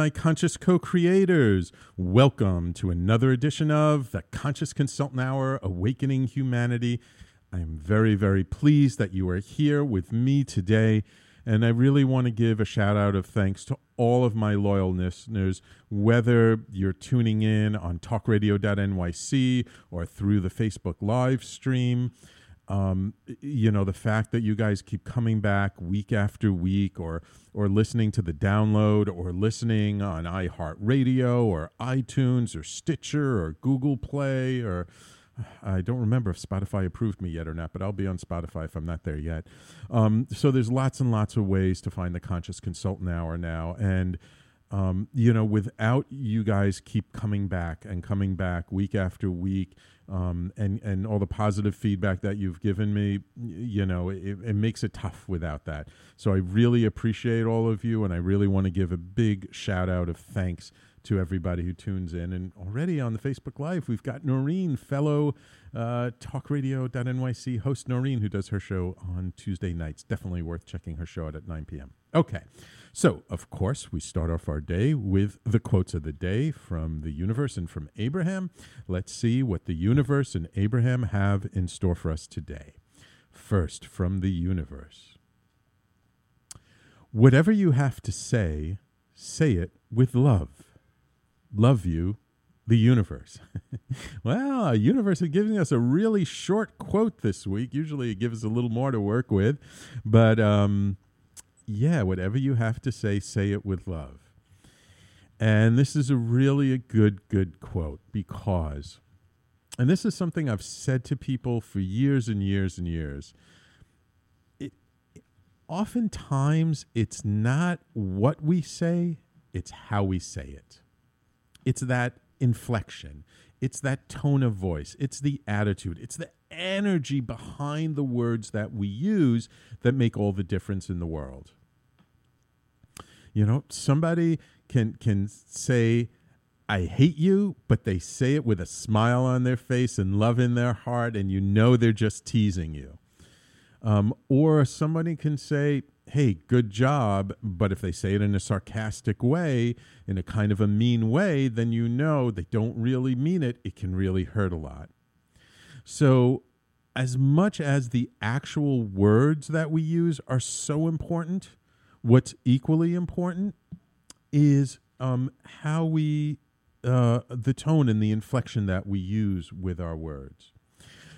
My conscious co creators. Welcome to another edition of the Conscious Consultant Hour Awakening Humanity. I am very, very pleased that you are here with me today. And I really want to give a shout out of thanks to all of my loyal listeners, whether you're tuning in on talkradio.nyc or through the Facebook live stream um, you know the fact that you guys keep coming back week after week or or listening to the download or listening on iHeartRadio or iTunes or Stitcher or Google Play or I don't remember if Spotify approved me yet or not, but I'll be on Spotify if I'm not there yet. Um, so there's lots and lots of ways to find the Conscious Consultant Hour now, and um, you know, without you guys keep coming back and coming back week after week, um, and and all the positive feedback that you've given me, you know, it, it, makes it tough without that. So I really appreciate all of you, and I really want to give a big shout out of thanks to everybody who tunes in. And already on the Facebook Live, we've got Noreen, fellow uh, talkradio.nyc host Noreen, who does her show on Tuesday nights. Definitely worth checking her show out at 9 p.m. Okay. So, of course, we start off our day with the quotes of the day from the universe and from Abraham. Let's see what the universe and Abraham have in store for us today. First, from the universe Whatever you have to say, say it with love. Love you, the universe. well, universe is giving us a really short quote this week. Usually it gives us a little more to work with, but um, yeah, whatever you have to say, say it with love. And this is a really a good, good quote because, and this is something I've said to people for years and years and years. It, oftentimes, it's not what we say, it's how we say it. It's that inflection, it's that tone of voice, it's the attitude, it's the energy behind the words that we use that make all the difference in the world. You know, somebody can can say I hate you, but they say it with a smile on their face and love in their heart, and you know they're just teasing you. Um, or somebody can say, hey, good job, but if they say it in a sarcastic way, in a kind of a mean way, then you know they don't really mean it. It can really hurt a lot. So, as much as the actual words that we use are so important, What's equally important is um, how we, uh, the tone and the inflection that we use with our words.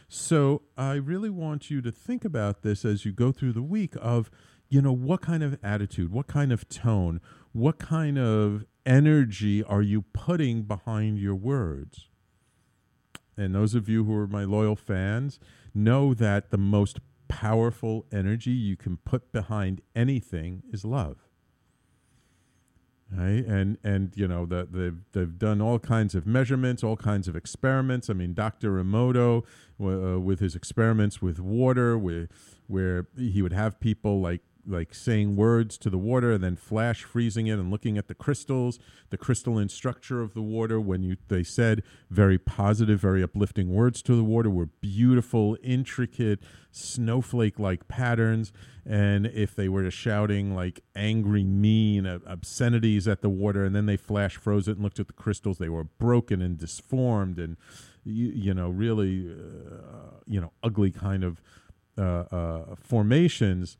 So I really want you to think about this as you go through the week of, you know, what kind of attitude, what kind of tone, what kind of energy are you putting behind your words? And those of you who are my loyal fans know that the most powerful energy you can put behind anything is love. Right? And and you know the, they've they've done all kinds of measurements, all kinds of experiments. I mean, Dr. Emoto uh, with his experiments with water, where where he would have people like like saying words to the water and then flash freezing it and looking at the crystals, the crystalline structure of the water. When you they said very positive, very uplifting words to the water were beautiful, intricate, snowflake like patterns. And if they were shouting like angry, mean obscenities at the water, and then they flash froze it and looked at the crystals, they were broken and disformed and you, you know really uh, you know ugly kind of uh, uh, formations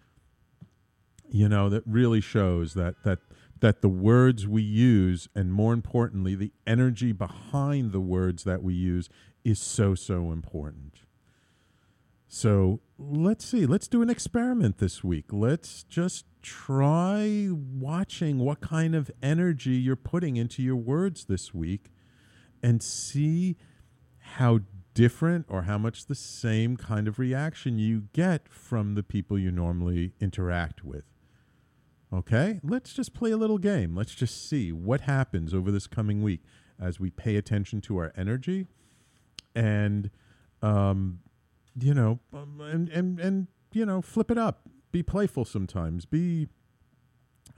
you know that really shows that that that the words we use and more importantly the energy behind the words that we use is so so important. So let's see. Let's do an experiment this week. Let's just try watching what kind of energy you're putting into your words this week and see how different or how much the same kind of reaction you get from the people you normally interact with Okay, let's just play a little game. Let's just see what happens over this coming week as we pay attention to our energy and, um, you know, um, and, and, and, you know, flip it up. Be playful sometimes. Be,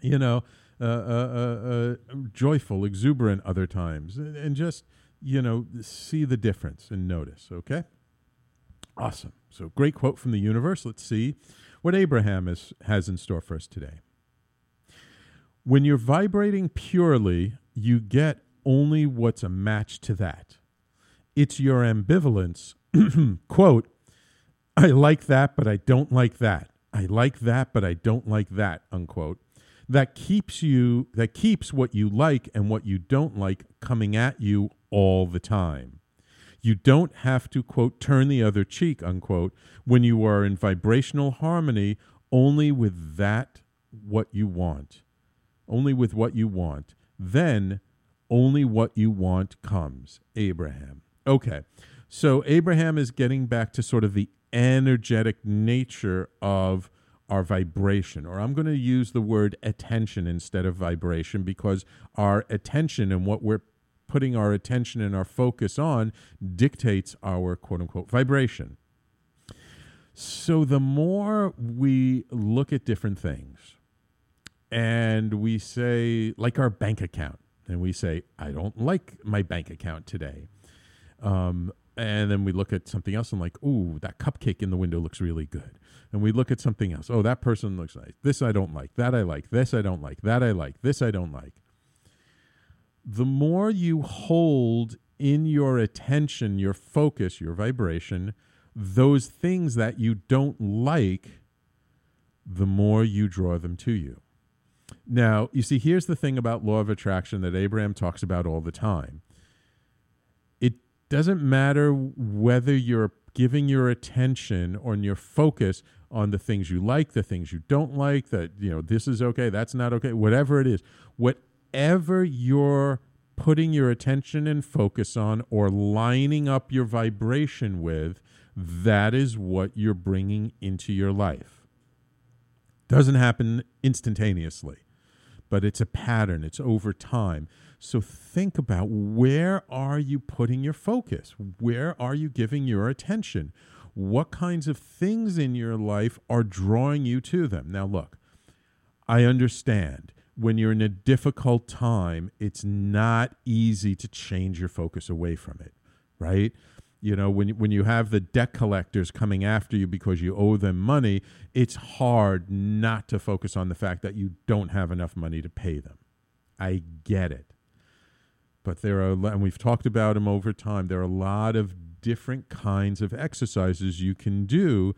you know, uh, uh, uh, uh joyful, exuberant other times. And, and just, you know, see the difference and notice. Okay. Awesome. So, great quote from the universe. Let's see what Abraham is, has in store for us today. When you're vibrating purely, you get only what's a match to that. It's your ambivalence. Quote, I like that, but I don't like that. I like that, but I don't like that, unquote. That keeps you that keeps what you like and what you don't like coming at you all the time. You don't have to quote turn the other cheek, unquote, when you are in vibrational harmony only with that what you want. Only with what you want. Then only what you want comes. Abraham. Okay. So Abraham is getting back to sort of the energetic nature of our vibration, or I'm going to use the word attention instead of vibration because our attention and what we're putting our attention and our focus on dictates our quote unquote vibration. So the more we look at different things and we say, like our bank account, and we say, I don't like my bank account today. Um, and then we look at something else and like, ooh, that cupcake in the window looks really good. And we look at something else. Oh, that person looks nice. This I don't like. That I like. This I don't like. That I like. This I don't like. The more you hold in your attention, your focus, your vibration, those things that you don't like, the more you draw them to you. Now, you see, here's the thing about law of attraction that Abraham talks about all the time It doesn't matter whether you're giving your attention or your focus on the things you like, the things you don't like, that, you know, this is okay, that's not okay, whatever it is. Whatever you're putting your attention and focus on or lining up your vibration with, that is what you're bringing into your life. Doesn't happen instantaneously, but it's a pattern, it's over time. So think about where are you putting your focus? Where are you giving your attention? What kinds of things in your life are drawing you to them? Now, look, I understand when you're in a difficult time, it's not easy to change your focus away from it, right? You know, when when you have the debt collectors coming after you because you owe them money, it's hard not to focus on the fact that you don't have enough money to pay them. I get it. But there are, and we've talked about them over time, there are a lot of different kinds of exercises you can do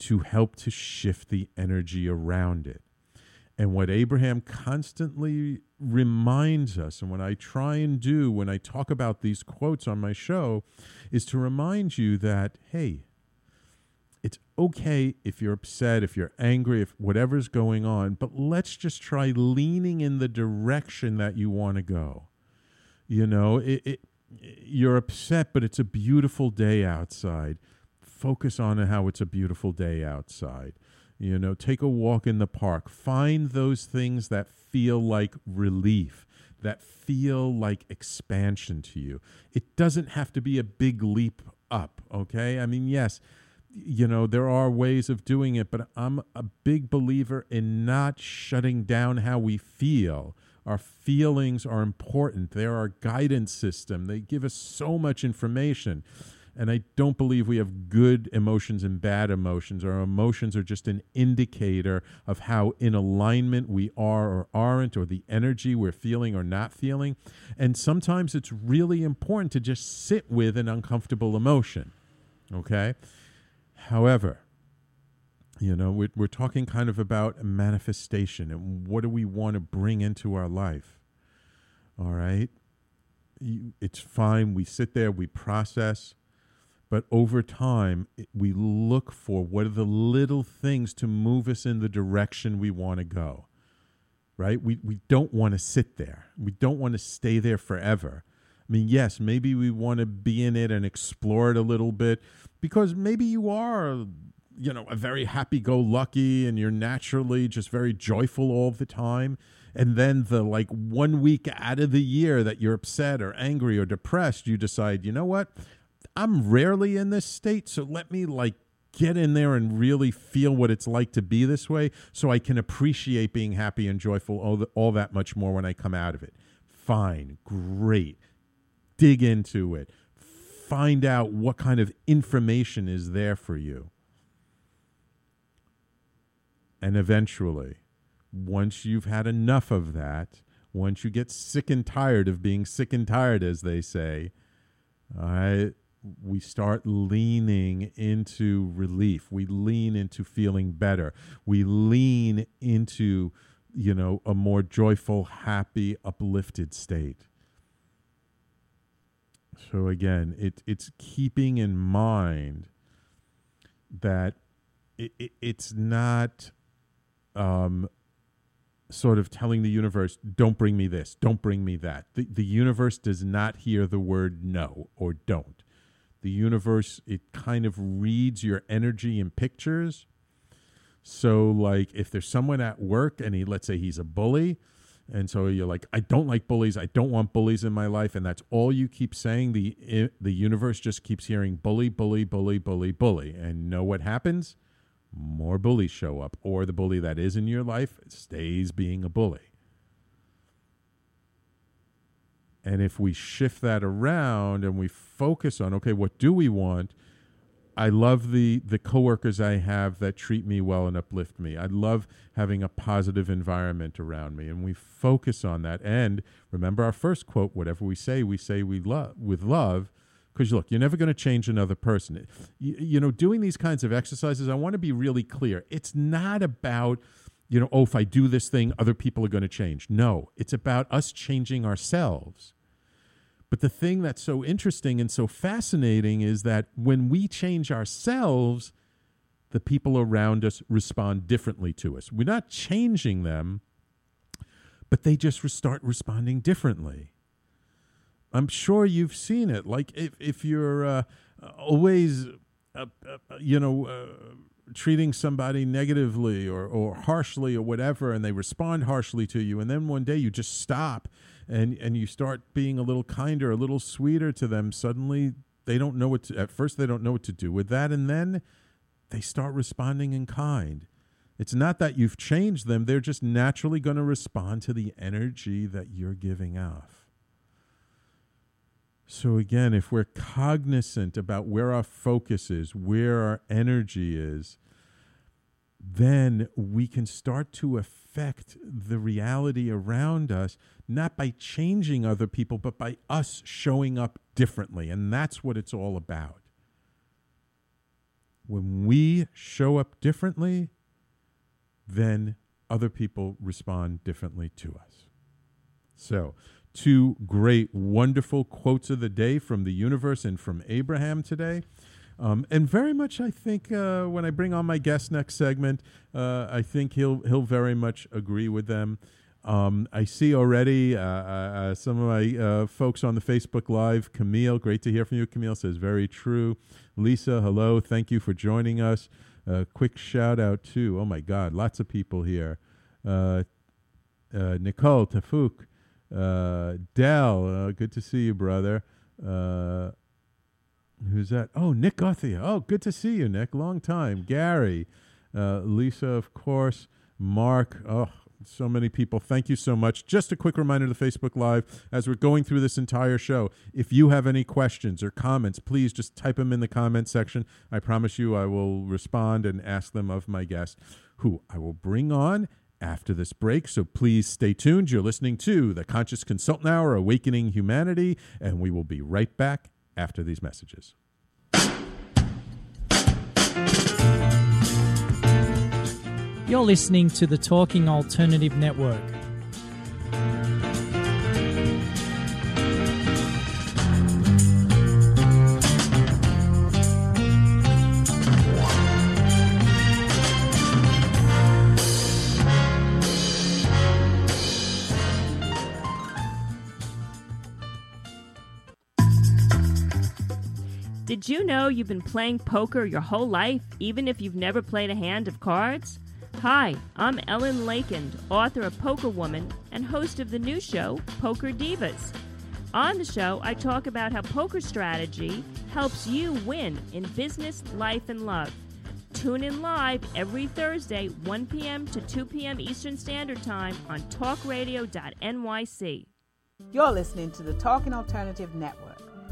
to help to shift the energy around it. And what Abraham constantly reminds us, and what I try and do when I talk about these quotes on my show, is to remind you that, hey, it's okay if you're upset, if you're angry, if whatever's going on, but let's just try leaning in the direction that you want to go. You know, it, it, you're upset, but it's a beautiful day outside. Focus on how it's a beautiful day outside. You know, take a walk in the park. Find those things that feel like relief, that feel like expansion to you. It doesn't have to be a big leap up, okay? I mean, yes, you know, there are ways of doing it, but I'm a big believer in not shutting down how we feel our feelings are important. They're our guidance system. They give us so much information. And I don't believe we have good emotions and bad emotions. Our emotions are just an indicator of how in alignment we are or aren't, or the energy we're feeling or not feeling. And sometimes it's really important to just sit with an uncomfortable emotion. Okay? However, you know, we're, we're talking kind of about manifestation and what do we want to bring into our life. All right. It's fine. We sit there, we process, but over time, we look for what are the little things to move us in the direction we want to go. Right? We, we don't want to sit there, we don't want to stay there forever. I mean, yes, maybe we want to be in it and explore it a little bit because maybe you are you know, a very happy go lucky and you're naturally just very joyful all the time. And then the like one week out of the year that you're upset or angry or depressed, you decide, you know what? I'm rarely in this state. So let me like get in there and really feel what it's like to be this way so I can appreciate being happy and joyful all, the, all that much more when I come out of it. Fine, great. Dig into it. Find out what kind of information is there for you and eventually, once you've had enough of that, once you get sick and tired of being sick and tired, as they say, all right, we start leaning into relief. We lean into feeling better. We lean into, you know, a more joyful, happy, uplifted state. So again, it, it's keeping in mind that it, it, it's not um, sort of telling the universe, don't bring me this, don't bring me that. The, the universe does not hear the word no or don't. The universe, it kind of reads your energy in pictures. So, like, if there's someone at work and he, let's say he's a bully, and so you're like, I don't like bullies. I don't want bullies in my life, and that's all you keep saying. the The universe just keeps hearing bully, bully, bully, bully, bully, and know what happens? more bullies show up, or the bully that is in your life stays being a bully. And if we shift that around and we focus on, okay, what do we want? I love the the coworkers I have that treat me well and uplift me. I love having a positive environment around me, and we focus on that. And remember our first quote: "Whatever we say, we say we love with love." Because look, you're never going to change another person. You, you know, doing these kinds of exercises, I want to be really clear. It's not about, you know, oh, if I do this thing, other people are going to change. No, it's about us changing ourselves. But the thing that's so interesting and so fascinating is that when we change ourselves, the people around us respond differently to us. We're not changing them, but they just start responding differently. I'm sure you've seen it. Like if if you're uh, always, uh, uh, you know, uh, treating somebody negatively or or harshly or whatever, and they respond harshly to you, and then one day you just stop and and you start being a little kinder, a little sweeter to them. Suddenly they don't know what to. At first they don't know what to do with that, and then they start responding in kind. It's not that you've changed them; they're just naturally going to respond to the energy that you're giving off. So, again, if we're cognizant about where our focus is, where our energy is, then we can start to affect the reality around us, not by changing other people, but by us showing up differently. And that's what it's all about. When we show up differently, then other people respond differently to us. So, two great, wonderful quotes of the day from the universe and from Abraham today. Um, and very much, I think uh, when I bring on my guest next segment, uh, I think he'll he'll very much agree with them. Um, I see already uh, uh, uh some of my uh, folks on the Facebook Live. Camille, great to hear from you. Camille says very true. Lisa, hello, thank you for joining us. quick shout out to oh my God, lots of people here. Nicole Tafuk, Dell, good to see you, brother. Who's that? Oh, Nick Guthia. Oh, good to see you, Nick. Long time. Gary, uh, Lisa, of course. Mark. Oh, so many people. Thank you so much. Just a quick reminder to Facebook Live as we're going through this entire show. If you have any questions or comments, please just type them in the comment section. I promise you I will respond and ask them of my guest, who I will bring on after this break. So please stay tuned. You're listening to the Conscious Consultant Hour Awakening Humanity, and we will be right back after these messages. You're listening to the Talking Alternative Network. Did you know you've been playing poker your whole life, even if you've never played a hand of cards? Hi, I'm Ellen Leikind, author of Poker Woman and host of the new show, Poker Divas. On the show, I talk about how poker strategy helps you win in business, life, and love. Tune in live every Thursday, 1 p.m. to 2 p.m. Eastern Standard Time on talkradio.nyc. You're listening to the Talking Alternative Network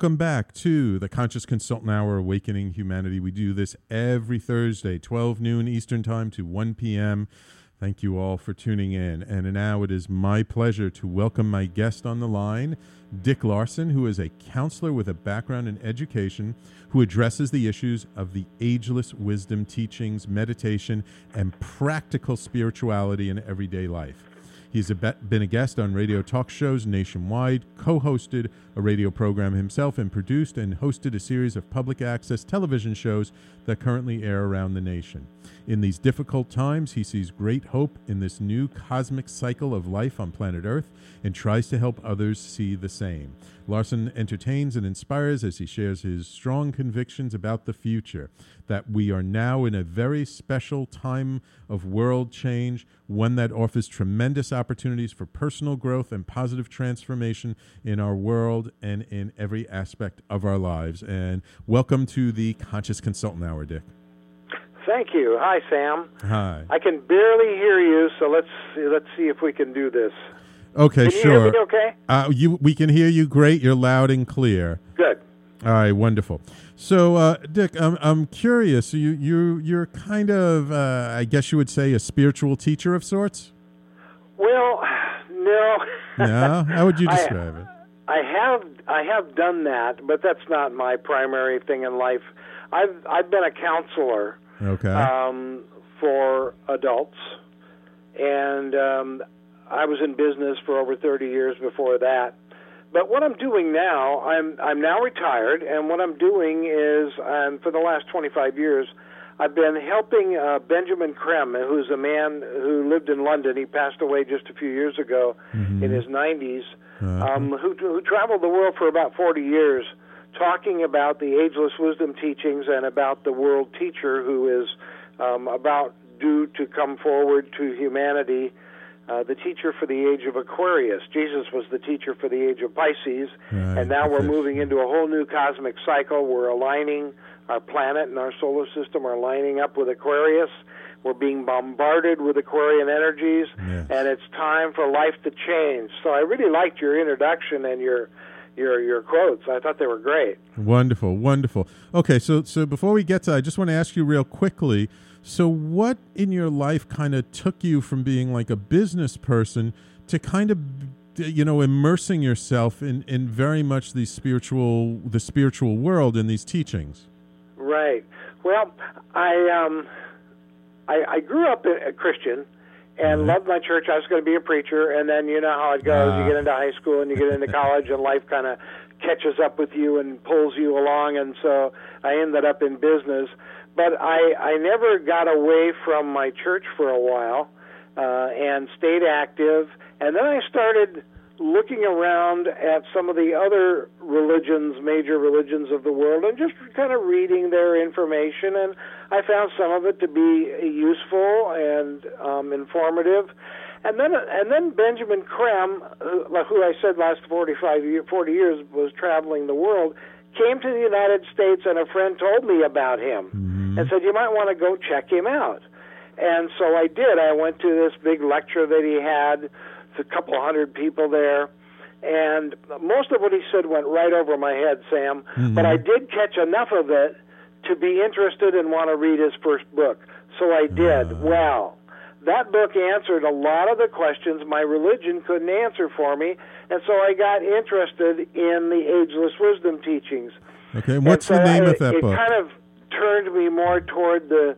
Welcome back to the Conscious Consultant Hour Awakening Humanity. We do this every Thursday, 12 noon Eastern Time to 1 p.m. Thank you all for tuning in. And now it is my pleasure to welcome my guest on the line, Dick Larson, who is a counselor with a background in education who addresses the issues of the ageless wisdom teachings, meditation, and practical spirituality in everyday life. He's a be- been a guest on radio talk shows nationwide, co hosted a radio program himself, and produced and hosted a series of public access television shows that currently air around the nation. In these difficult times, he sees great hope in this new cosmic cycle of life on planet Earth and tries to help others see the same. Larson entertains and inspires as he shares his strong convictions about the future that we are now in a very special time of world change, one that offers tremendous opportunities for personal growth and positive transformation in our world and in every aspect of our lives. And welcome to the Conscious Consultant Hour, Dick. Thank you. Hi, Sam. Hi. I can barely hear you, so let's let's see if we can do this. Okay, sure. okay. Uh, you, we can hear you great. You're loud and clear. Good. All right, wonderful. So, uh, Dick, I'm I'm curious. You you you're kind of, uh, I guess you would say, a spiritual teacher of sorts. Well, no. no. How would you describe I, it? I have I have done that, but that's not my primary thing in life. I've I've been a counselor. Okay. Um, for adults, and um, I was in business for over 30 years before that. But what I'm doing now, I'm I'm now retired, and what I'm doing is, um, for the last 25 years, I've been helping uh, Benjamin Creme, who's a man who lived in London. He passed away just a few years ago, mm-hmm. in his 90s, uh-huh. um, who who traveled the world for about 40 years, talking about the ageless wisdom teachings and about the world teacher who is um, about due to come forward to humanity uh, the teacher for the age of Aquarius. Jesus was the teacher for the age of Pisces, right. and now we're moving into a whole new cosmic cycle. We're aligning our planet and our solar system are lining up with Aquarius. We're being bombarded with Aquarian energies, yes. and it's time for life to change. So I really liked your introduction and your your your quotes. I thought they were great. Wonderful, wonderful. Okay, so so before we get to, I just want to ask you real quickly. So, what in your life kind of took you from being like a business person to kind of you know immersing yourself in in very much the spiritual the spiritual world in these teachings right well i um i i grew up a christian and mm-hmm. loved my church i was going to be a preacher and then you know how it goes uh, you get into high school and you get into college and life kind of catches up with you and pulls you along and so i ended up in business but I I never got away from my church for a while uh, and stayed active. And then I started looking around at some of the other religions, major religions of the world, and just kind of reading their information. And I found some of it to be useful and um, informative. And then, and then Benjamin Creme, who, who I said last 45 year, 40 years was traveling the world, came to the United States, and a friend told me about him mm-hmm. and said you might want to go check him out. and so I did. I went to this big lecture that he had, a couple hundred people there, and most of what he said went right over my head, Sam. Mhm. But I did catch enough of it to be interested and want to read his first book. So I did. Well, that book answered a lot of the questions my religion couldn't answer for me, and so I got interested in the ageless wisdom teachings. Okay, what's And the name I- of that it book? It kind of turned me more toward the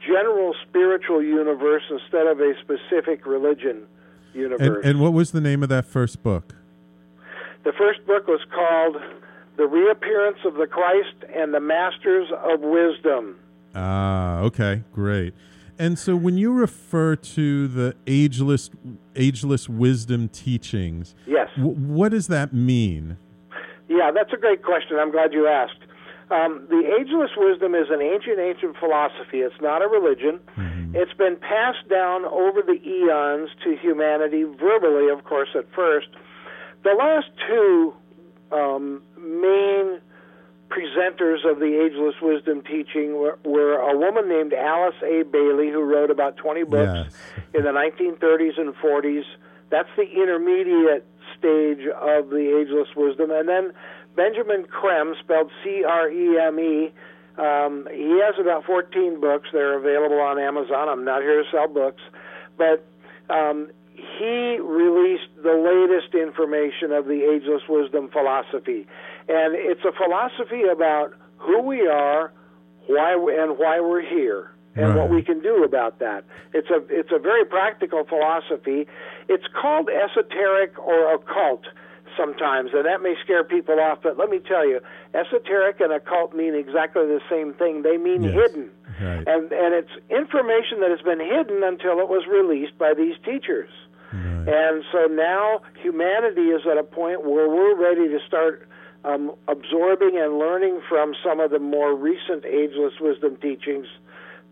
general spiritual universe instead of a specific religion universe. and what was the name of that first book? the first book was called The Reappearance of the Christ and the Masters of Wisdom. Ah, okay, great. And so when you refer to the ageless ageless wisdom teachings, Yes. w- what does that mean? Yeah, that's a great question. I'm glad you asked. Um, the ageless wisdom is an ancient, ancient philosophy. It's not a religion. It's been passed down over the eons to humanity, verbally, of course, at first. The last two um, main presenters of the ageless wisdom teaching were, were a woman named Alice A. Bailey, who wrote about 20 books Yes. in the 1930s and 40s. That's the intermediate stage of the ageless wisdom. And then Benjamin Creme, spelled C R E M E, um, he has about 14 books. They're available on Amazon. I'm not here to sell books. But um, he released the latest information of the ageless wisdom philosophy. And it's a philosophy about who we are, why we, and why we're here, and what we can do about that. It's a it's a very practical philosophy. It's called esoteric or occult sometimes, and that may scare people off. But let me tell you, esoteric and occult mean exactly the same thing. They mean Yes. hidden, Right. and and it's information that has been hidden until it was released by these teachers. Right. And so now humanity is at a point where we're ready to start um, absorbing and learning from some of the more recent ageless wisdom teachings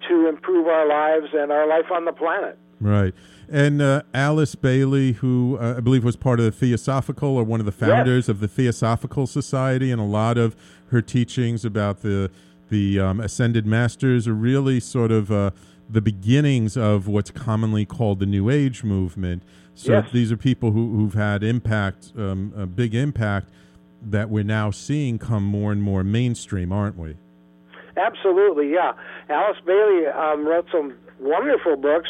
to improve our lives and our life on the planet. Right. And uh, Alice Bailey, who uh, I believe was part of the Theosophical or one of the founders of the Theosophical Society, and a lot of her teachings about the the um, ascended masters are really sort of uh, the beginnings of what's commonly called the New Age movement. So Yes. these are people who, who've had impact, um, a big impact that we're now seeing come more and more mainstream, aren't we? Absolutely, yeah. Alice Bailey um, wrote some wonderful books.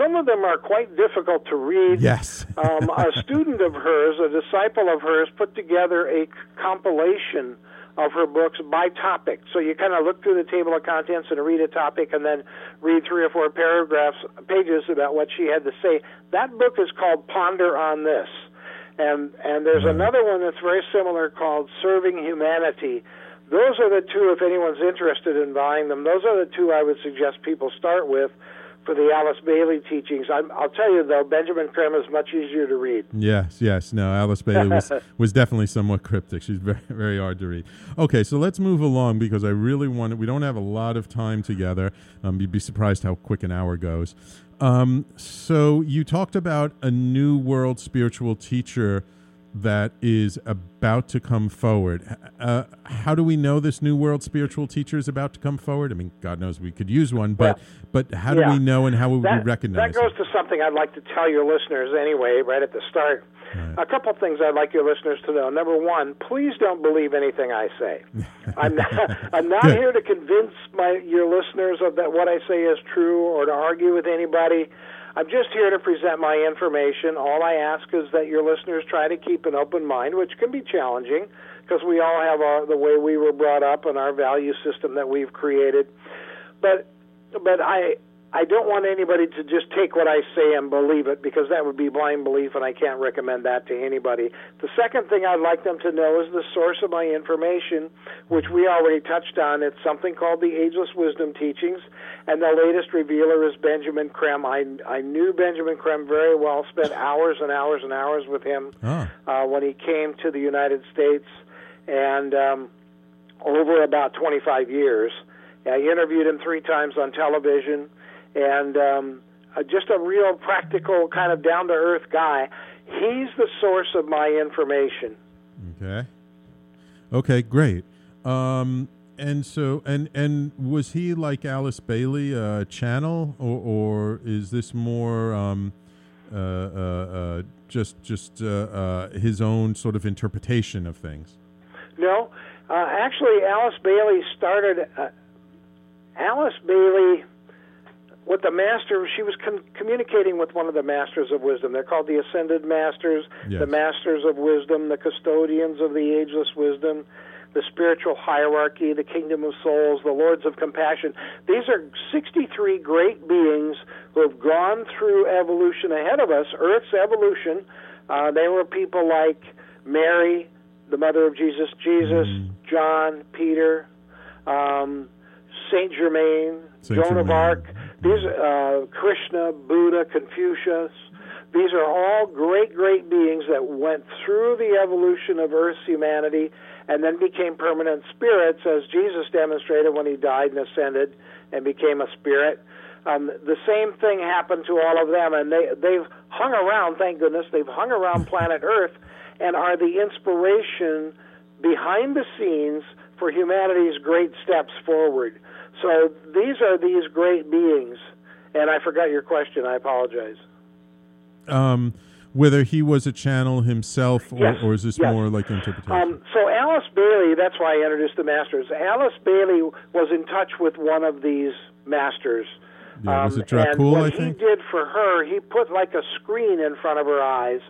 Some of them are quite difficult to read. Yes. um, a student of hers, a disciple of hers, put together a compilation of her books by topic. So you kind of look through the table of contents and read a topic, and then read three or four paragraphs, pages about what she had to say. That book is called Ponder on This, and and there's another one that's very similar called Serving Humanity. Those are the two. If anyone's interested in buying them, those are the two I would suggest people start with for the Alice Bailey teachings. I'm, I'll tell you though, Benjamin Creme is much easier to read. Yes, yes. No, Alice Bailey was was definitely somewhat cryptic. She's very very hard to read. Okay, so let's move along because I really want. We don't have a lot of time together. Um, you'd be surprised how quick an hour goes. Um, so you talked about a new world spiritual teacher that is about to come forward. Uh, how do we know this new world spiritual teacher is about to come forward? I mean, God knows we could use one, but Well, but how do yeah. we know and how would that, we recognize? That goes to something I'd like to tell your listeners anyway, right at the start. A couple things I'd like your listeners to know. Number one, please don't believe anything I say. I'm not, I'm not here to convince my your listeners of that what I say is true or to argue with anybody. I'm just here to present my information. All I ask is that your listeners try to keep an open mind, which can be challenging because we all have our, the way we were brought up and our value system that we've created. But but I I don't want anybody to just take what I say and believe it because that would be blind belief, and I can't recommend that to anybody. The second thing I'd like them to know is the source of my information, which we already touched on. It's something called the Ageless Wisdom Teachings, and the latest revealer is Benjamin Creme. I I knew Benjamin Creme very well, spent hours and hours and hours with him Ah. uh, when he came to the United States, and um, over about 25 years. I interviewed him three times on television, and um, uh, just a real practical, kind of down to earth guy. He's the source of my information. Okay. Okay, great. Um, and so and and was he like Alice Bailey a uh, channel or or is this more um, uh, uh, uh just just uh, his own sort of interpretation of things? No, actually, Alice Bailey started. Alice Bailey with the master, she was con- communicating with one of the masters of wisdom. They're called the ascended masters, yes. the masters of wisdom, the custodians of the ageless wisdom, the spiritual hierarchy, the kingdom of souls, the lords of compassion. These are 63 great beings who have gone through evolution ahead of us, Earth's evolution. Uh, they were people like Mary, the mother of Jesus, Jesus, mm. John, Peter, um, Saint Germain, Saint Joan Germain. of Arc. These uh, Krishna, Buddha, Confucius. These are all great, great beings that went through the evolution of Earth's humanity and then became permanent spirits, as Jesus demonstrated when he died and ascended and became a spirit. Um, the same thing happened to all of them, and they they've hung around. Thank goodness they've hung around planet Earth and are the inspiration behind the scenes for humanity's great steps forward. So these are these great beings. And I forgot your question. I apologize. Um, whether he was a channel himself, or, yes. or is this yes. more like interpretation? Um, so Alice Bailey, that's why I introduced the masters. Alice Bailey was in touch with one of these masters. Yeah, was it um, and what I think? he did for her, he put like a screen in front of her eyes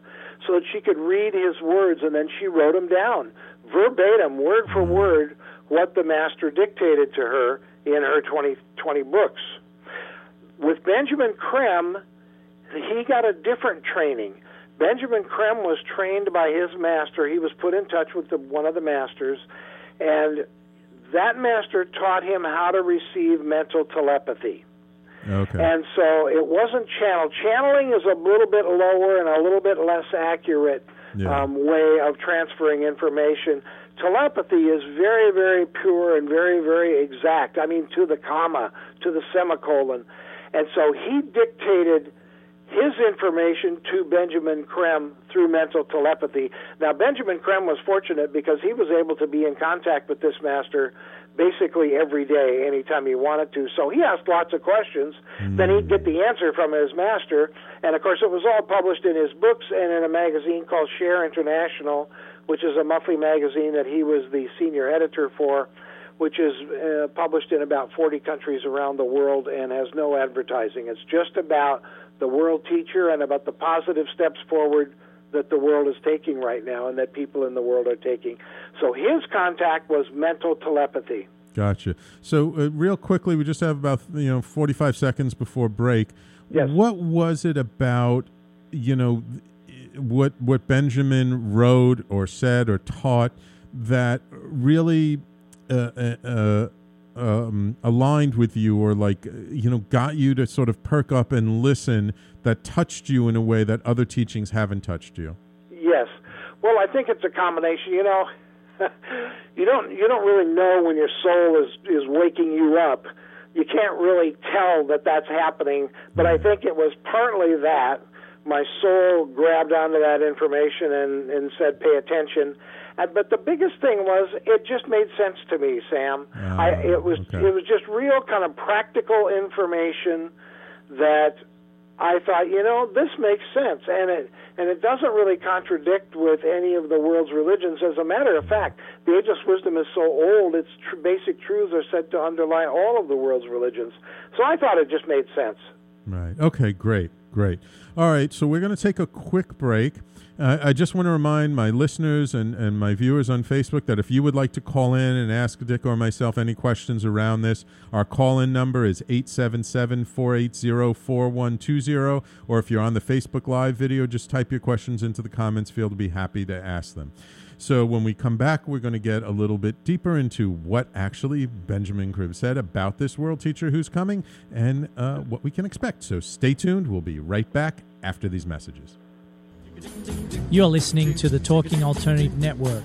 so that she could read his words, and then she wrote them down verbatim, word for mm. word, what the master dictated to her in her 20, 20 books. With Benjamin Creme, he got a different training. Benjamin Creme was trained by his master. He was put in touch with the, one of the masters, and that master taught him how to receive mental telepathy. Okay. And so it wasn't channel. Channeling is a little bit lower and a little bit less accurate yeah. um, way of transferring information telepathy is very, very pure and very, very exact. I mean, to the comma, to the semicolon. And so he dictated his information to Benjamin Creme through mental telepathy. Now, Benjamin Creme was fortunate because he was able to be in contact with this master basically every day, anytime he wanted to. So he asked lots of questions. Mm. Then he'd get the answer from his master. And of course, it was all published in his books and in a magazine called Share International, which is a monthly magazine that he was the senior editor for, which is uh, published in about 40 countries around the world and has no advertising. It's just about the world teacher and about the positive steps forward that the world is taking right now and that people in the world are taking. So his contact was mental telepathy. Gotcha. So uh, real quickly, we just have about you know 45 seconds before break. Yes. What was it about you know what what Benjamin wrote or said or taught that really uh, uh, uh, um, aligned with you or like you know got you to sort of perk up and listen that touched you in a way that other teachings haven't touched you? Yes. Well i think it's a combination you know you don't you don't really know when your soul is is waking you up. You can't really tell that that's happening but i think it was partly that my soul grabbed onto that information and, and said, pay attention. And, but the biggest thing was it just made sense to me, Sam. I, ah, it was okay. it was just real kind of practical information that I thought, you know, this makes sense, and it and it doesn't really contradict with any of the world's religions. As a matter of fact, the ageless wisdom is so old; its tr- basic truths are said to underlie all of the world's religions. So I thought it just made sense. Right. Okay. Great. Great. All right, so we're going to take a quick break. Uh, I just want to remind my listeners and, and my viewers on Facebook that if you would like to call in and ask Dick or myself any questions around this, our call in number is 877 480 4120. Or if you're on the Facebook Live video, just type your questions into the comments field. We'll be happy to ask them. So when we come back, we're going to get a little bit deeper into what actually Benjamin Creme said about this world teacher who's coming and uh, what we can expect. So stay tuned. We'll be right back after these messages. You're listening to the Talking Alternative Network.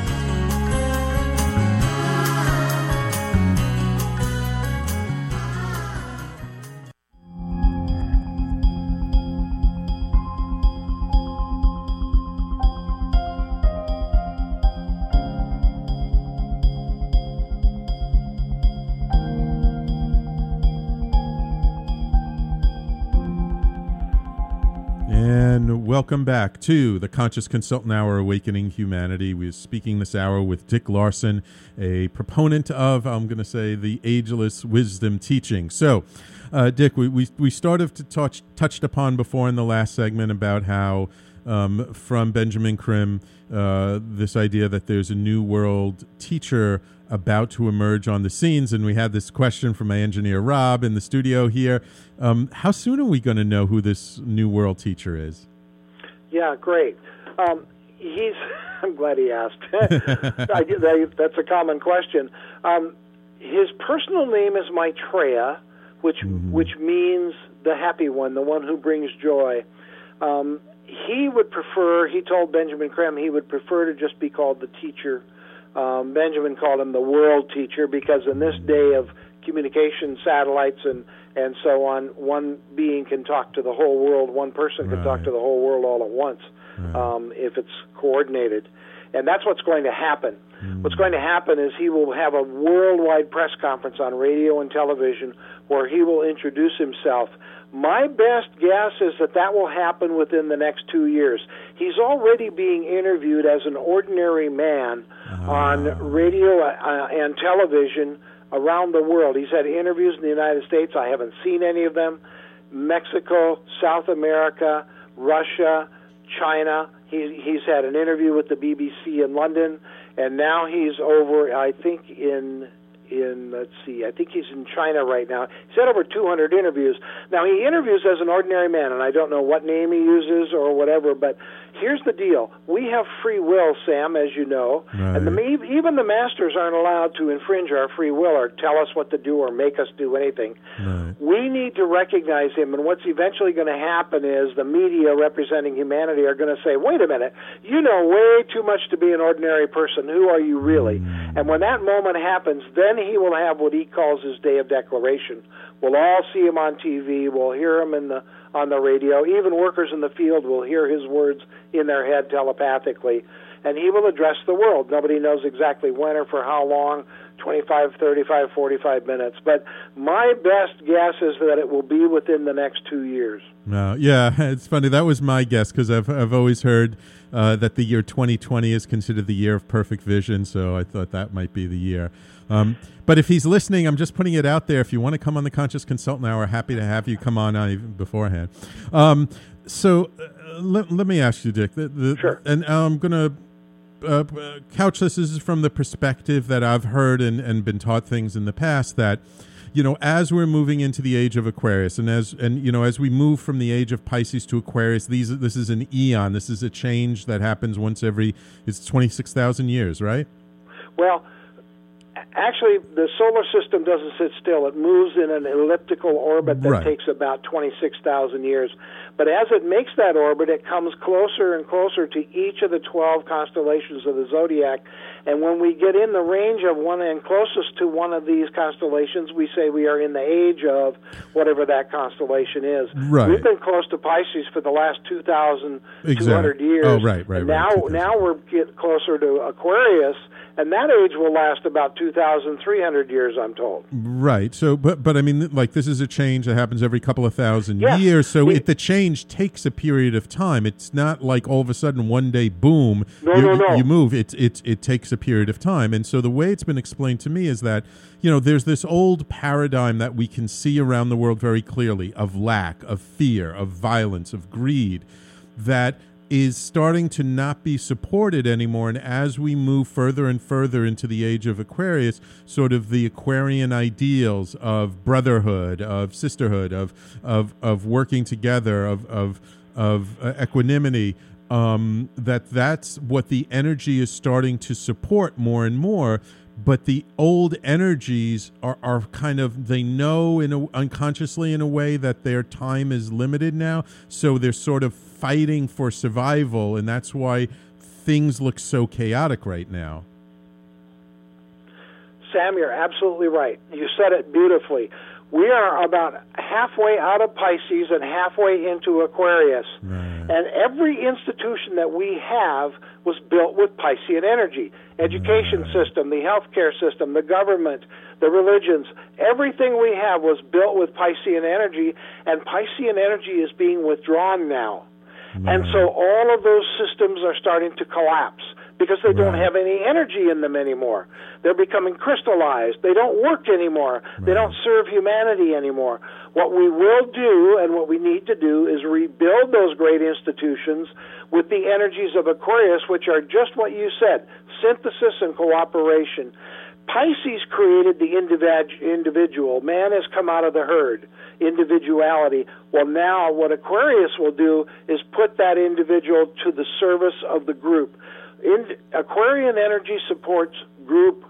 Welcome back to the Conscious Consultant Hour Awakening Humanity. We're speaking this hour with Dick Larson, a proponent of, I'm going to say, the ageless wisdom teaching. So, uh, Dick, we, we, we started to touch, touched upon before in the last segment about how um, from Benjamin Creme, uh, this idea that there's a new world teacher about to emerge on the scenes. And we had this question from my engineer, Rob, in the studio here. Um, how soon are we going to know who this new world teacher is? Yeah, great. Um, he's. I'm glad he asked. I, that, that's a common question. Um, his personal name is Maitreya, which Mm-hmm. which means the happy one, the one who brings joy. Um, he would prefer. He told Benjamin Creme he would prefer to just be called the teacher. Um, Benjamin called him the world teacher because in this day of communication satellites and and so on, one being can talk to the whole world. One person can talk to the whole world all at once um, if it's coordinated. And that's what's going to happen. What's going to happen is he will have a worldwide press conference on radio and television where he will introduce himself. My best guess is that that will happen within the next two years. He's already being interviewed as an ordinary man on radio uh, and television around the world. He's had interviews in the United States. I haven't seen any of them. Mexico, South America, Russia, China. He, he's had an interview with the BBC in London, and now he's over. I think in in let's see, I think he's in China right now. He's had over 200 interviews. Now he interviews as an ordinary man, and I don't know what name he uses or whatever. But here's the deal: we have free will, Sam, as you know, and the, even the masters aren't allowed to infringe our free will or tell us what to do or make us do anything. We need to recognize him, and what's eventually going to happen is the media representing humanity are going to say, "Wait a minute, you know way too much to be an ordinary person. Who are you really?" Mm. And when that moment happens, then he will have what he calls his day of declaration. We'll all see him on TV. We'll hear him in the on the radio. Even workers in the field will hear his words in their head telepathically, and he will address the world. Nobody knows exactly when or for how long 25, 35, 45 minutes. But my best guess is that it will be within the next two years. Uh, yeah, it's funny. That was my guess because I've I've always heard uh, that the year 2020 is considered the year of perfect vision. So I thought that might be the year. Um, but if he's listening, I'm just putting it out there. If you want to come on the Conscious Consultant Hour, happy to have you come on uh, even beforehand. Um, so uh, let, let me ask you, Dick. The, the, sure. And I'm going to uh, couch this. This is from the perspective that I've heard and, and been taught things in the past that you know as we're moving into the age of aquarius and as and you know as we move from the age of pisces to aquarius these this is an eon. This is a change that happens once every it's 26000 years right? Well, actually, the solar system doesn't sit still. It moves in an elliptical orbit that Right. takes about 26,000 years. But as it makes that orbit, it comes closer and closer to each of the 12 constellations of the zodiac. And when we get in the range of one and closest to one of these constellations, we say we are in the age of whatever that constellation is. Right. We've been close to Pisces for the last 2,200 Exactly. years. Oh, right, right, right, Now, 2000. now we're get closer to Aquarius, and that age will last about 2,300 years, I'm told. Right. So, but but I mean, like this is a change that happens every couple of thousand Yeah. years. So, The- it, the change takes a period of time. It's not like all of a sudden one day, boom, No, you, no, no. you move. It's it's it takes a period of time. And so, the way it's been explained to me is that you know there's this old paradigm that we can see around the world very clearly of lack, of fear, of violence, of greed, that is starting to not be supported anymore. And as we move further and further into the age of Aquarius, sort of the Aquarian ideals of brotherhood, of sisterhood, of of of working together, of of of uh, equanimity. Um, that that's what the energy is starting to support more and more but the old energies are, are kind of they know in a, unconsciously in a way that their time is limited now so they're sort of fighting for survival and that's why things look so chaotic right now Sam, you're absolutely right. You said it beautifully. We are about halfway out of Pisces and halfway into Aquarius. And every institution that we have was built with Piscean energy. Education system, the healthcare system, the government, the religions, everything we have was built with Piscean energy, and Piscean energy is being withdrawn now. And so all of those systems are starting to collapse because they don't have any energy in them anymore. They're becoming crystallized. They don't work anymore. They don't serve humanity anymore. What we will do and what we need to do is rebuild those great institutions with the energies of Aquarius, which are just what you said synthesis and cooperation. Pisces created the individual. Man has come out of the herd, individuality. Well, now what Aquarius will do is put that individual to the service of the group. In, Aquarian energy supports group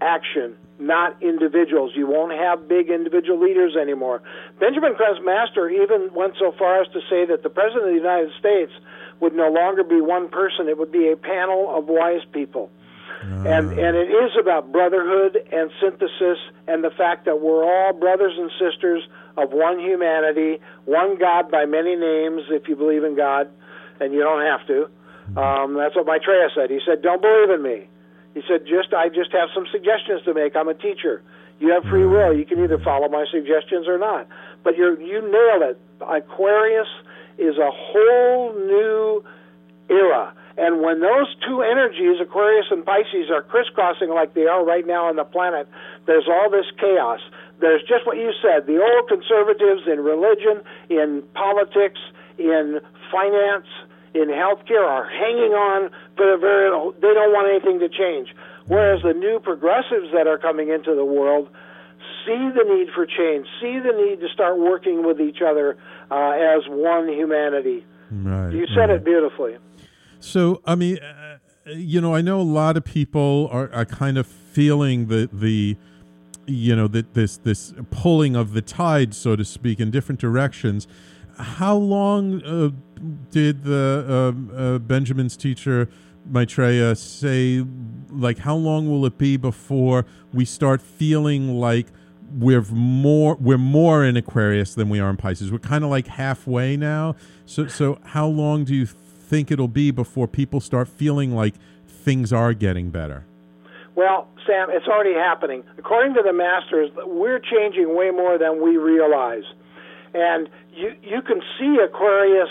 action, not individuals. You won't have big individual leaders anymore. Benjamin Creme's Master even went so far as to say that the President of the United States would no longer be one person, it would be a panel of wise people. And and it is about brotherhood and synthesis and the fact that we're all brothers and sisters of one humanity, one God by many names if you believe in God, and you don't have to. Um, that's what Maitreya said. He said, "Don't believe in me." He said, "Just I just have some suggestions to make. I'm a teacher. You have free will. You can either follow my suggestions or not." But you you nailed it. Aquarius is a whole new era. And when those two energies, Aquarius and Pisces, are crisscrossing like they are right now on the planet, there's all this chaos. There's just what you said the old conservatives in religion, in politics, in finance, in healthcare are hanging on for the very, they don't want anything to change. Whereas the new progressives that are coming into the world see the need for change, see the need to start working with each other uh, as one humanity. right You said right. it beautifully. So, I mean, uh, you know, I know a lot of people are, are kind of feeling the the you know that this this pulling of the tide, so to speak, in different directions. How long uh, did the uh, uh, Benjamin's teacher Maitreya say? Like, how long will it be before we start feeling like we're more we're more in Aquarius than we are in Pisces? We're kind of like halfway now. So, so how long do you think it'll be before people start feeling like things are getting better? Well, Sam, it's already happening. According to the masters, we're changing way more than we realize. And you you can see Aquarius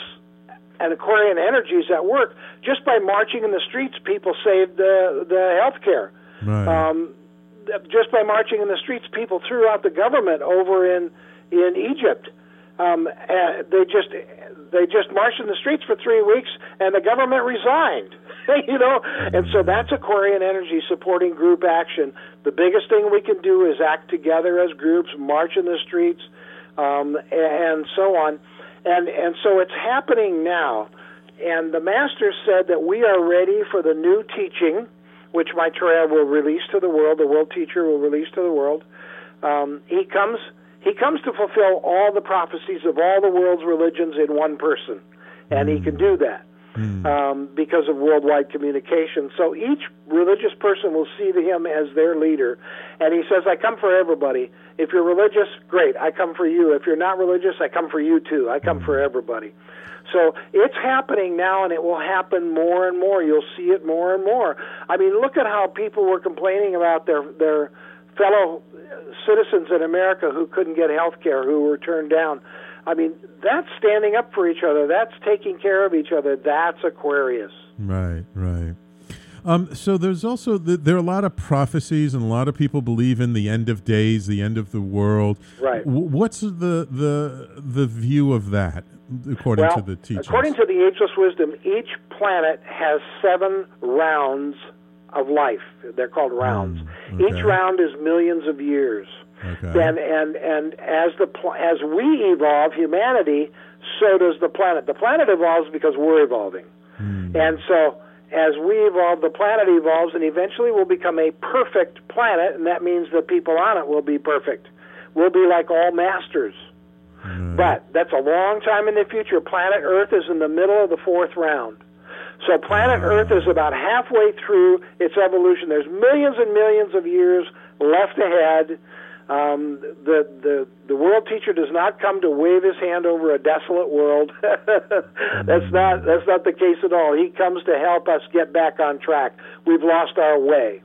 and Aquarian energies at work just by marching in the streets. People saved the the health care. Right. Um, just by marching in the streets, people threw out the government over in in Egypt. Um, they just they just marched in the streets for three weeks, and the government resigned. you know, and so that's Aquarian energy supporting group action. The biggest thing we can do is act together as groups, march in the streets, um, and so on. And and so it's happening now. And the master said that we are ready for the new teaching, which Maitreya will release to the world, the world teacher will release to the world. Um, he comes he comes to fulfill all the prophecies of all the world's religions in one person, and he can do that um, because of worldwide communication. So each religious person will see him as their leader, and he says, "I come for everybody. If you're religious, great, I come for you. If you're not religious, I come for you too. I come for everybody." So it's happening now, and it will happen more and more. You'll see it more and more. I mean, look at how people were complaining about their their fellow citizens in America who couldn't get health care, who were turned down. I mean, that's standing up for each other. That's taking care of each other. That's Aquarius. Right, right. Um, so there's also the, there are a lot of prophecies, and a lot of people believe in the end of days, the end of the world. Right. W- what's the the the view of that, according well, to the teachings? According to the ageless wisdom, each planet has seven rounds of life. They're called rounds. Mm, okay. Each round is millions of years. Okay. And and and as the pl- as we evolve, humanity, so does the planet. The planet evolves because we're evolving, hmm. and so as we evolve, the planet evolves, and eventually we'll become a perfect planet, and that means the people on it will be perfect. We'll be like all masters. Hmm. But that's a long time in the future. Planet Earth is in the middle of the fourth round. So planet Earth is about halfway through its evolution. There's millions and millions of years left ahead. Um, the the the world teacher does not come to wave his hand over a desolate world. that's not that's not the case at all. He comes to help us get back on track. We've lost our way,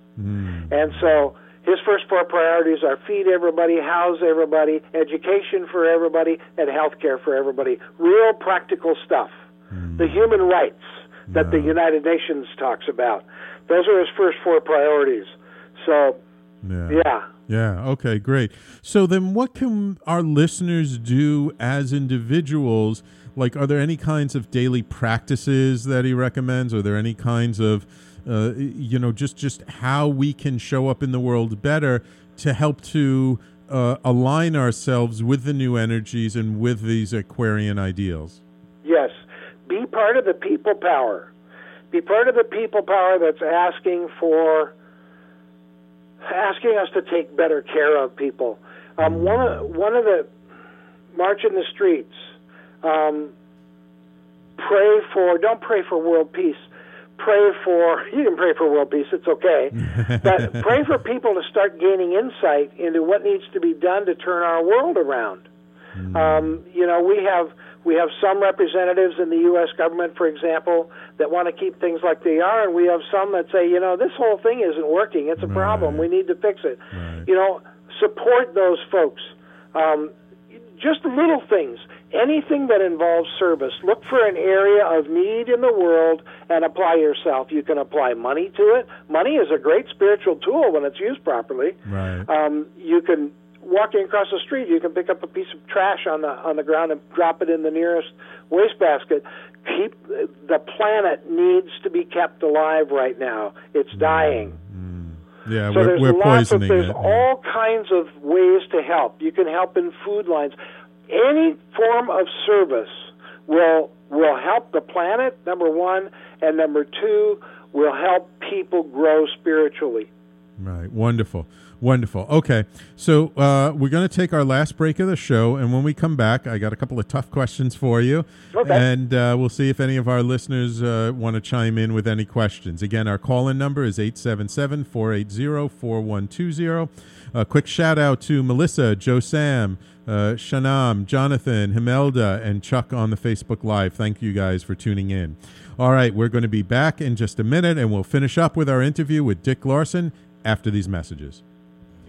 and so his first four priorities are feed everybody, house everybody, education for everybody, and health care for everybody. Real practical stuff. The human rights that the United Nations talks about. Those are his first four priorities. So, yeah. yeah. Yeah. Okay. Great. So then, what can our listeners do as individuals? Like, are there any kinds of daily practices that he recommends? Are there any kinds of, uh, you know, just just how we can show up in the world better to help to uh, align ourselves with the new energies and with these Aquarian ideals? Yes. Be part of the people power. Be part of the people power that's asking for asking us to take better care of people. Um, one of one of the march in the streets. Um, pray for don't pray for world peace. Pray for you can pray for world peace. It's okay, but pray for people to start gaining insight into what needs to be done to turn our world around. Um, you know, we have we have some representatives in the U.S. government, for example, that want to keep things like they are, and we have some that say, you know, this whole thing isn't working. It's a problem. We need to fix it. You know, support those folks. Um, just little things, anything that involves service. Look for an area of need in the world and apply yourself. You can apply money to it. Money is a great spiritual tool when it's used properly. Right. Um, you can walking across the street, you can pick up a piece of trash on the on the ground and drop it in the nearest wastebasket. Keep the planet needs to be kept alive right now. It's dying. Mm. Yeah, so we're, there's we're lots of there's it. all kinds of ways to help. You can help in food lines. Any form of service will will help the planet. Number one, and number two will help people grow spiritually. Right. Wonderful. Wonderful. Okay. So uh, we're going to take our last break of the show. And when we come back, I got a couple of tough questions for you. Okay. And uh, we'll see if any of our listeners uh, want to chime in with any questions. Again, our call in number is 877 480 4120. A quick shout out to Melissa, Joe Sam, uh, Shanam, Jonathan, Himelda, and Chuck on the Facebook Live. Thank you guys for tuning in. All right, we're going to be back in just a minute, and we'll finish up with our interview with Dick Larson after these messages.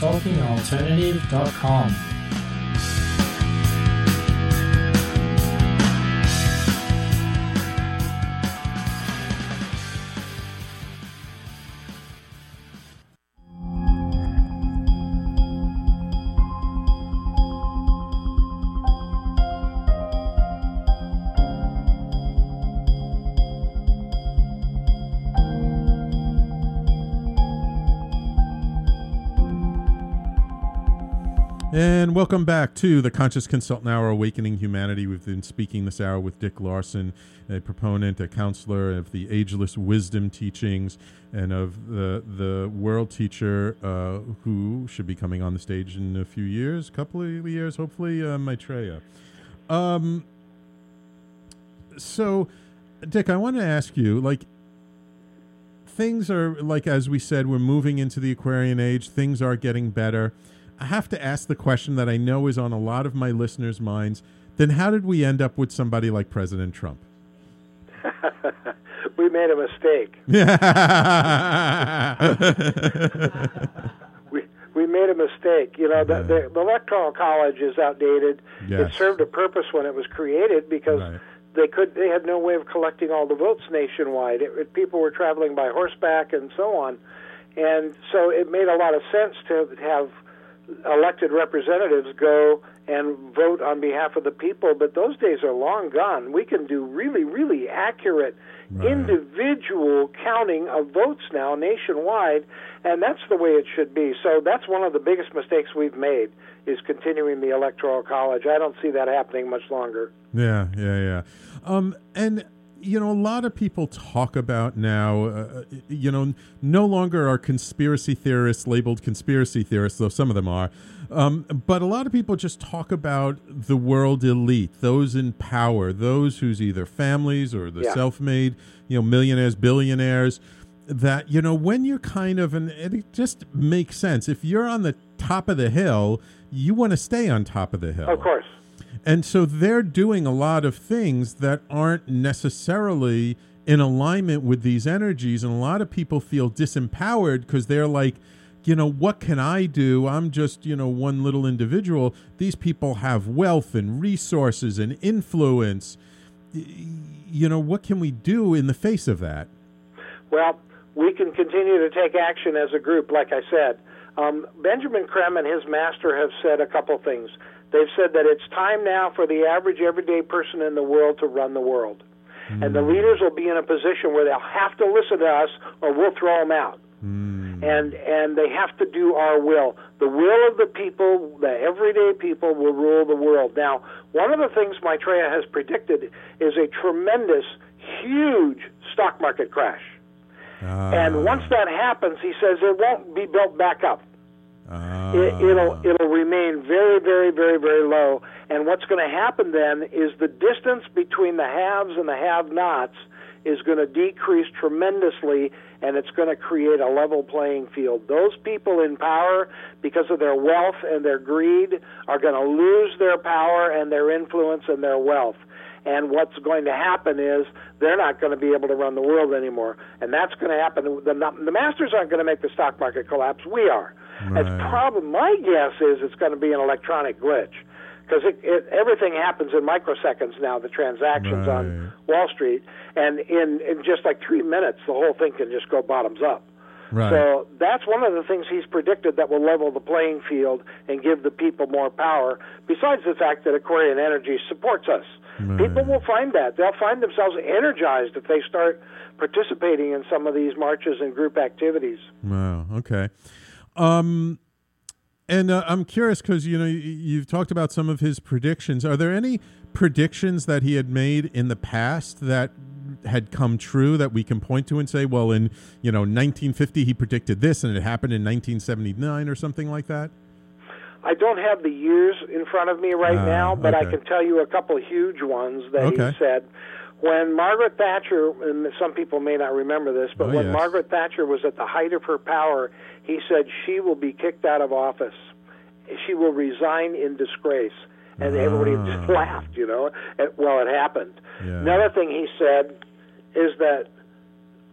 TalkingAlternative.com. And welcome back to the Conscious Consultant Hour Awakening Humanity. We've been speaking this hour with Dick Larson, a proponent, a counselor of the ageless wisdom teachings, and of the the world teacher uh, who should be coming on the stage in a few years, a couple of years, hopefully, uh, Maitreya. Um, so, Dick, I want to ask you, like, things are like as we said, we're moving into the Aquarian age. Things are getting better. I have to ask the question that I know is on a lot of my listeners' minds. Then how did we end up with somebody like President Trump? we made a mistake. we we made a mistake. You know, the, the, the electoral college is outdated. Yes. It served a purpose when it was created because Right. they could they had no way of collecting all the votes nationwide. It, it, people were traveling by horseback and so on, and so it made a lot of sense to have elected representatives go and vote on behalf of the people. But those days are long gone. We can do really really accurate individual counting of votes now nationwide, and that's the way it should be. So that's one of the biggest mistakes we've made is continuing the electoral college. I don't see that happening much longer. Yeah, yeah, yeah. Um, and you know, a lot of people talk about now. Uh, you know, no longer are conspiracy theorists labeled conspiracy theorists, though some of them are. Um, but a lot of people just talk about the world elite, those in power, those whose either families or the Yeah. self-made, you know, millionaires, billionaires. That you know, when you're kind of, and it just makes sense. If you're on the top of the hill, you want to stay on top of the hill. Of course. And so they're doing a lot of things that aren't necessarily in alignment with these energies. And a lot of people feel disempowered because they're like, you know, what can I do? I'm just, you know, one little individual. These people have wealth and resources and influence. You know, what can we do in the face of that? Well, we can continue to take action as a group, like I said. Um, Benjamin Creme and his master have said a couple things. They've said that it's time now for the average, everyday person in the world to run the world. Hmm. And the leaders will be in a position where they'll have to listen to us or we'll throw them out. Hmm. And and they have to do our will. The will of the people, the everyday people, will rule the world. Now, one of the things Maitreya has predicted is a tremendous, huge stock market crash. Ah. And once that happens, he says it won't be built back up. It, ah. it'll it'll remain very, very, very, very low. And what's going to happen then is the distance between the haves and the have-nots is going to decrease tremendously, and it's going to create a level playing field. Those people in power, because of their wealth and their greed, are going to lose their power and their influence and their wealth. And what's going to happen is they're not going to be able to run the world anymore, and that's going to happen. The, the masters aren't going to make the stock market collapse. We are. Right. probably my guess is it's going to be an electronic glitch because it, it, everything happens in microseconds now. The transactions Right. on Wall Street, and in in just like three minutes, the whole thing can just go bottoms up. Right. So that's one of the things he's predicted that will level the playing field and give the people more power. Besides the fact that Aquarian Energy supports us, Right. people will find that they'll find themselves energized if they start participating in some of these marches and group activities. Wow. Okay. Um, and uh, I'm curious because you know you've talked about some of his predictions. Are there any predictions that he had made in the past that had come true that we can point to and say, well, in you know 1950 he predicted this and it happened in 1979 or something like that? I don't have the years in front of me right Ah, now, but I can tell you a couple of huge ones that Okay. he said. When Margaret Thatcher, and some people may not remember this, but Oh, when yes. Margaret Thatcher was at the height of her power, he said she will be kicked out of office. She will resign in disgrace. And everybody just Ah. laughed, you know. Well, it happened. Yeah. Another thing he said is that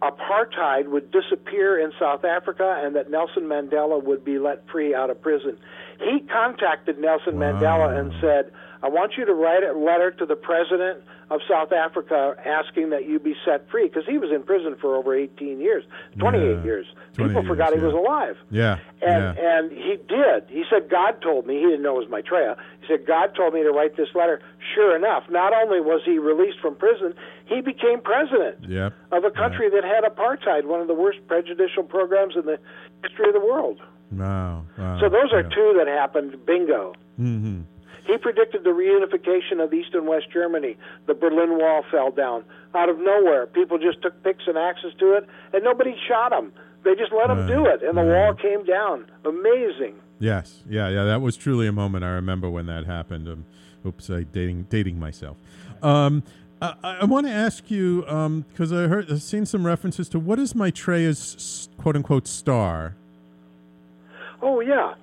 apartheid would disappear in South Africa and that Nelson Mandela would be let free out of prison. He contacted Nelson Mandela and said, I want you to write a letter to the president of South Africa asking that you be set free because he was in prison for over 18 years, 28 Yeah. years. 28 People forgot years, he was alive. Yeah. And yeah. and he did. He said God told me. He didn't know it was Maitreya. He said God told me to write this letter. Sure enough, not only was he released from prison, he became president Yep. of a country that had apartheid, one of the worst prejudicial programs in the history of the world. Wow. wow. so those are yeah. two that happened. Bingo. Mhm. He predicted the reunification of East and West Germany. The Berlin Wall fell down out of nowhere. People just took picks and axes to it, and nobody shot them. They just let them Right, do it, and the wall came down. Amazing. Yes, yeah, yeah. That was truly a moment. I remember when that happened. Um, oops, I dating dating myself. Um, I, I want to ask you because I heard I've seen some references to what is Maitreya's quote unquote star. Oh, yeah.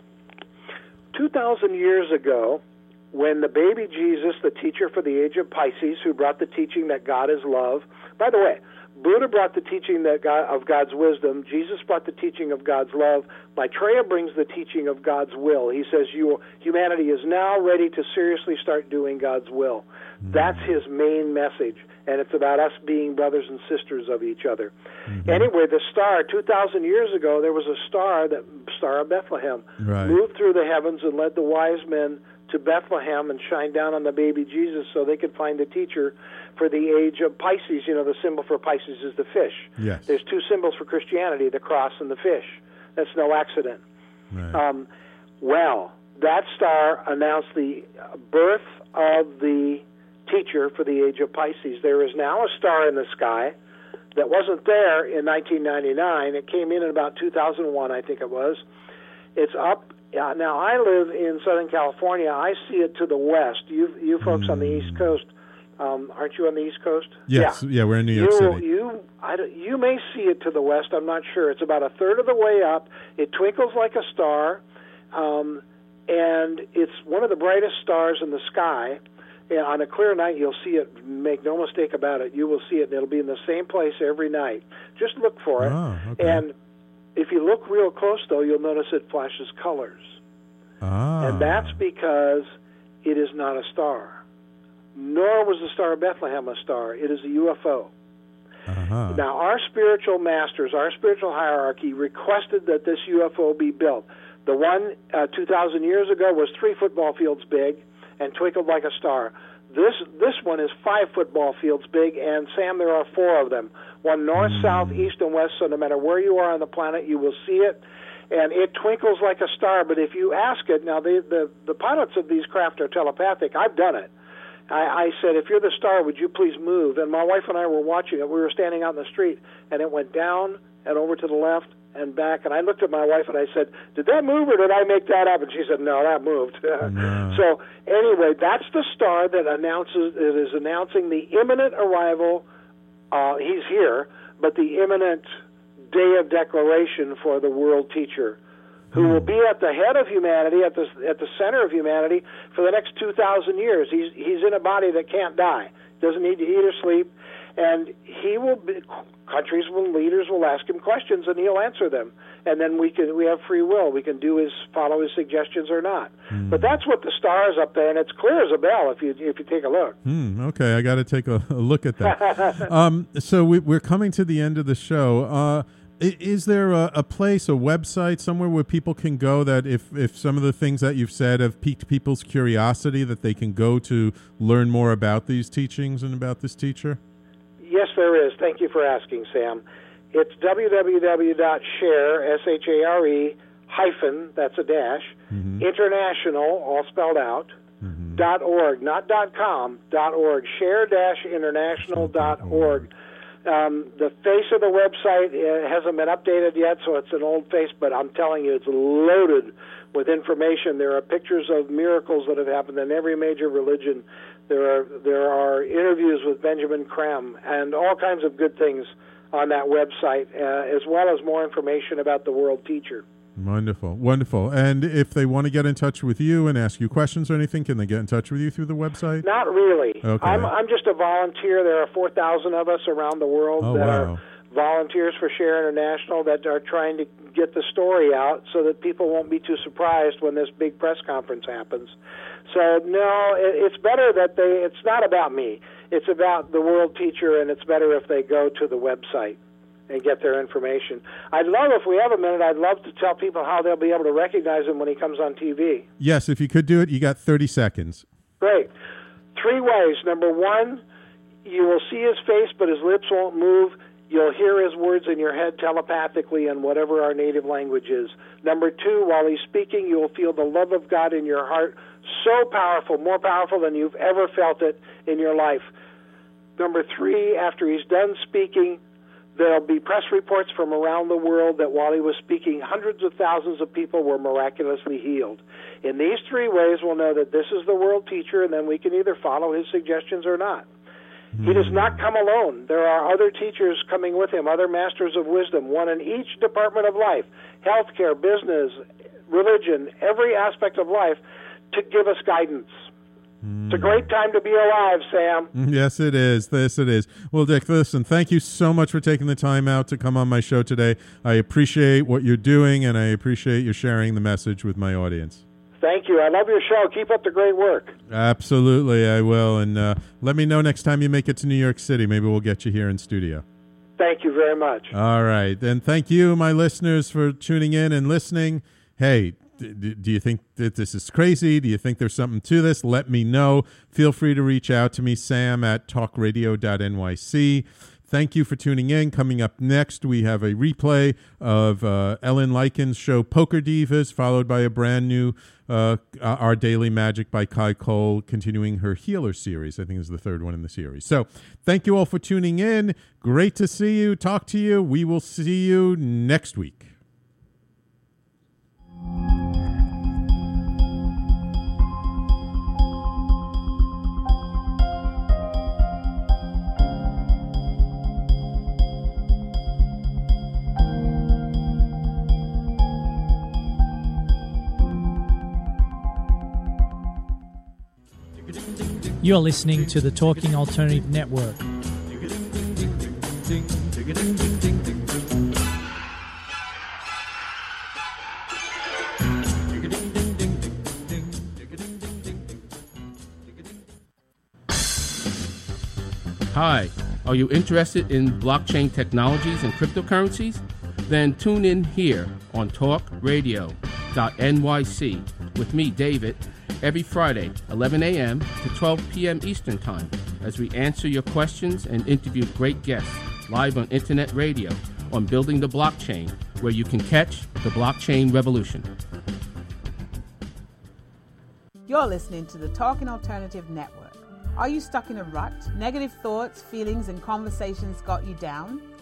2,000 years ago, when the baby Jesus, the teacher for the age of Pisces, who brought the teaching that God is love, by the way, Buddha brought the teaching that God, of God's wisdom. Jesus brought the teaching of God's love. Maitreya brings the teaching of God's will. He says you, humanity is now ready to seriously start doing God's will. Hmm. That's his main message, and it's about us being brothers and sisters of each other. Mm-hmm. Anyway, the star, 2,000 years ago, there was a star, that Star of Bethlehem, Right. moved through the heavens and led the wise men to Bethlehem and shine down on the baby Jesus so they could find a teacher for the age of Pisces. You know, the symbol for Pisces is the fish. Yes. There's two symbols for Christianity the cross and the fish. That's no accident. Right. Um, well, that star announced the birth of the teacher for the age of Pisces. There is now a star in the sky that wasn't there in 1999. It came in in about 2001, I think it was. It's up. Uh, now, I live in Southern California. I see it to the west. You, you folks on the East Coast, um, aren't you on the East Coast? Yes, Yeah. yeah, we're in New York you, City. You, I, you may see it to the west. I'm not sure. It's about a third of the way up. It twinkles like a star, um, and it's one of the brightest stars in the sky. And on a clear night, you'll see it. Make no mistake about it. You will see it, and it'll be in the same place every night. Just look for it. Oh, okay. And if you look real close, though, you'll notice it flashes colors. ah, And that's because it is not a star. Nor was the Star of Bethlehem a star. It is a UFO. uh-huh. Now, our spiritual masters, our spiritual hierarchy, requested that this UFO be built. The one uh, 2,000 years ago was three football fields big and twinkled like a star. This this one is five football fields big, and Sam, there are four of them. One north, south, east, and west. So no matter where you are on the planet, you will see it, and it twinkles like a star. But if you ask it, now the the, the pilots of these craft are telepathic. I've done it. I, I said, if you're the star, would you please move? And my wife and I were watching it. We were standing out in the street, and it went down and over to the left and back. And I looked at my wife and I said, "Did that move or did I make that up?" And she said, "No, that moved." so anyway, that's the star that announces it is announcing the imminent arrival. Uh, he's here, but the imminent day of declaration for the world teacher who will be at the head of humanity, at the at the center of humanity for the next two thousand years. He's he's in a body that can't die, doesn't need to eat or sleep, and he will be countries will leaders will ask him questions and he'll answer them. And then we can we have free will. We can do his follow his suggestions or not. Mm. but that's what the stars up there and it's clear as a bell if you if you take a look. Mm, okay i got to take a, a, look at that. Um, so we, are coming to the end of the show. Uh, is there a, a, place, a website, somewhere where people can go that if, if some of the things that you've said have piqued people's curiosity, that they can go to learn more about these teachings and about this teacher? Yes, there is. Thank you for asking, Sam. It's www.share, S-H-A-R-E, hyphen, that's a dash, mm-hmm. international, all spelled out, mm-hmm. dot org, not dot com, dot org, share-international dot org. Um, the face of the website uh, hasn't been updated yet, so it's an old face, but I'm telling you, it's loaded with information. There are pictures of miracles that have happened in every major religion there are there are interviews with Benjamin Creme and all kinds of good things on that website, uh, as well as more information about the World Teacher. Wonderful, wonderful. And if they want to get in touch with you and ask you questions or anything, can they get in touch with you through the website? Not really. Okay. I'm I'm just a volunteer. There are four thousand of us around the world oh, that wow. are volunteers for Share International that are trying to get the story out so that people won't be too surprised when this big press conference happens. So no, it's better that they. It's not about me. It's about the world teacher, and it's better if they go to the website and get their information. I'd love if we have a minute. I'd love to tell people how they'll be able to recognize him when he comes on TV. Yes, if you could do it, you got thirty seconds. Great. Three ways. Number one, you will see his face, but his lips won't move. You'll hear his words in your head telepathically in whatever our native language is. Number two, while he's speaking, you'll feel the love of God in your heart so powerful, more powerful than you've ever felt it in your life. Number three, after he's done speaking, there'll be press reports from around the world that while he was speaking, hundreds of thousands of people were miraculously healed. In these three ways, we'll know that this is the world teacher, and then we can either follow his suggestions or not. He does not come alone. There are other teachers coming with him, other masters of wisdom, one in each department of life healthcare, business, religion, every aspect of life to give us guidance. It's a great time to be alive, Sam. Yes, it is. This it is. Well, Dick, listen, thank you so much for taking the time out to come on my show today. I appreciate what you're doing, and I appreciate you sharing the message with my audience. Thank you. I love your show. Keep up the great work. Absolutely, I will. And uh, let me know next time you make it to New York City. Maybe we'll get you here in studio. Thank you very much. All right. And thank you, my listeners, for tuning in and listening. Hey, do you think that this is crazy? Do you think there's something to this? Let me know. Feel free to reach out to me, sam at talkradio.nyc. Thank you for tuning in. Coming up next, we have a replay of uh, Ellen Leikind's show Poker Divas, followed by a brand new uh, Our Daily Magic by Kai Cole, continuing her Healer series. I think is the third one in the series. So thank you all for tuning in. Great to see you, talk to you. We will see you next week. You're listening to the Talking Alternative Network. Hi, are you interested in blockchain technologies and cryptocurrencies? Then tune in here on talkradio.nyc with me, David every Friday, 11 a.m. to 12 p.m. Eastern Time, as we answer your questions and interview great guests live on internet radio on Building the Blockchain, where you can catch the blockchain revolution. You're listening to the Talking Alternative Network. Are you stuck in a rut? Negative thoughts, feelings, and conversations got you down?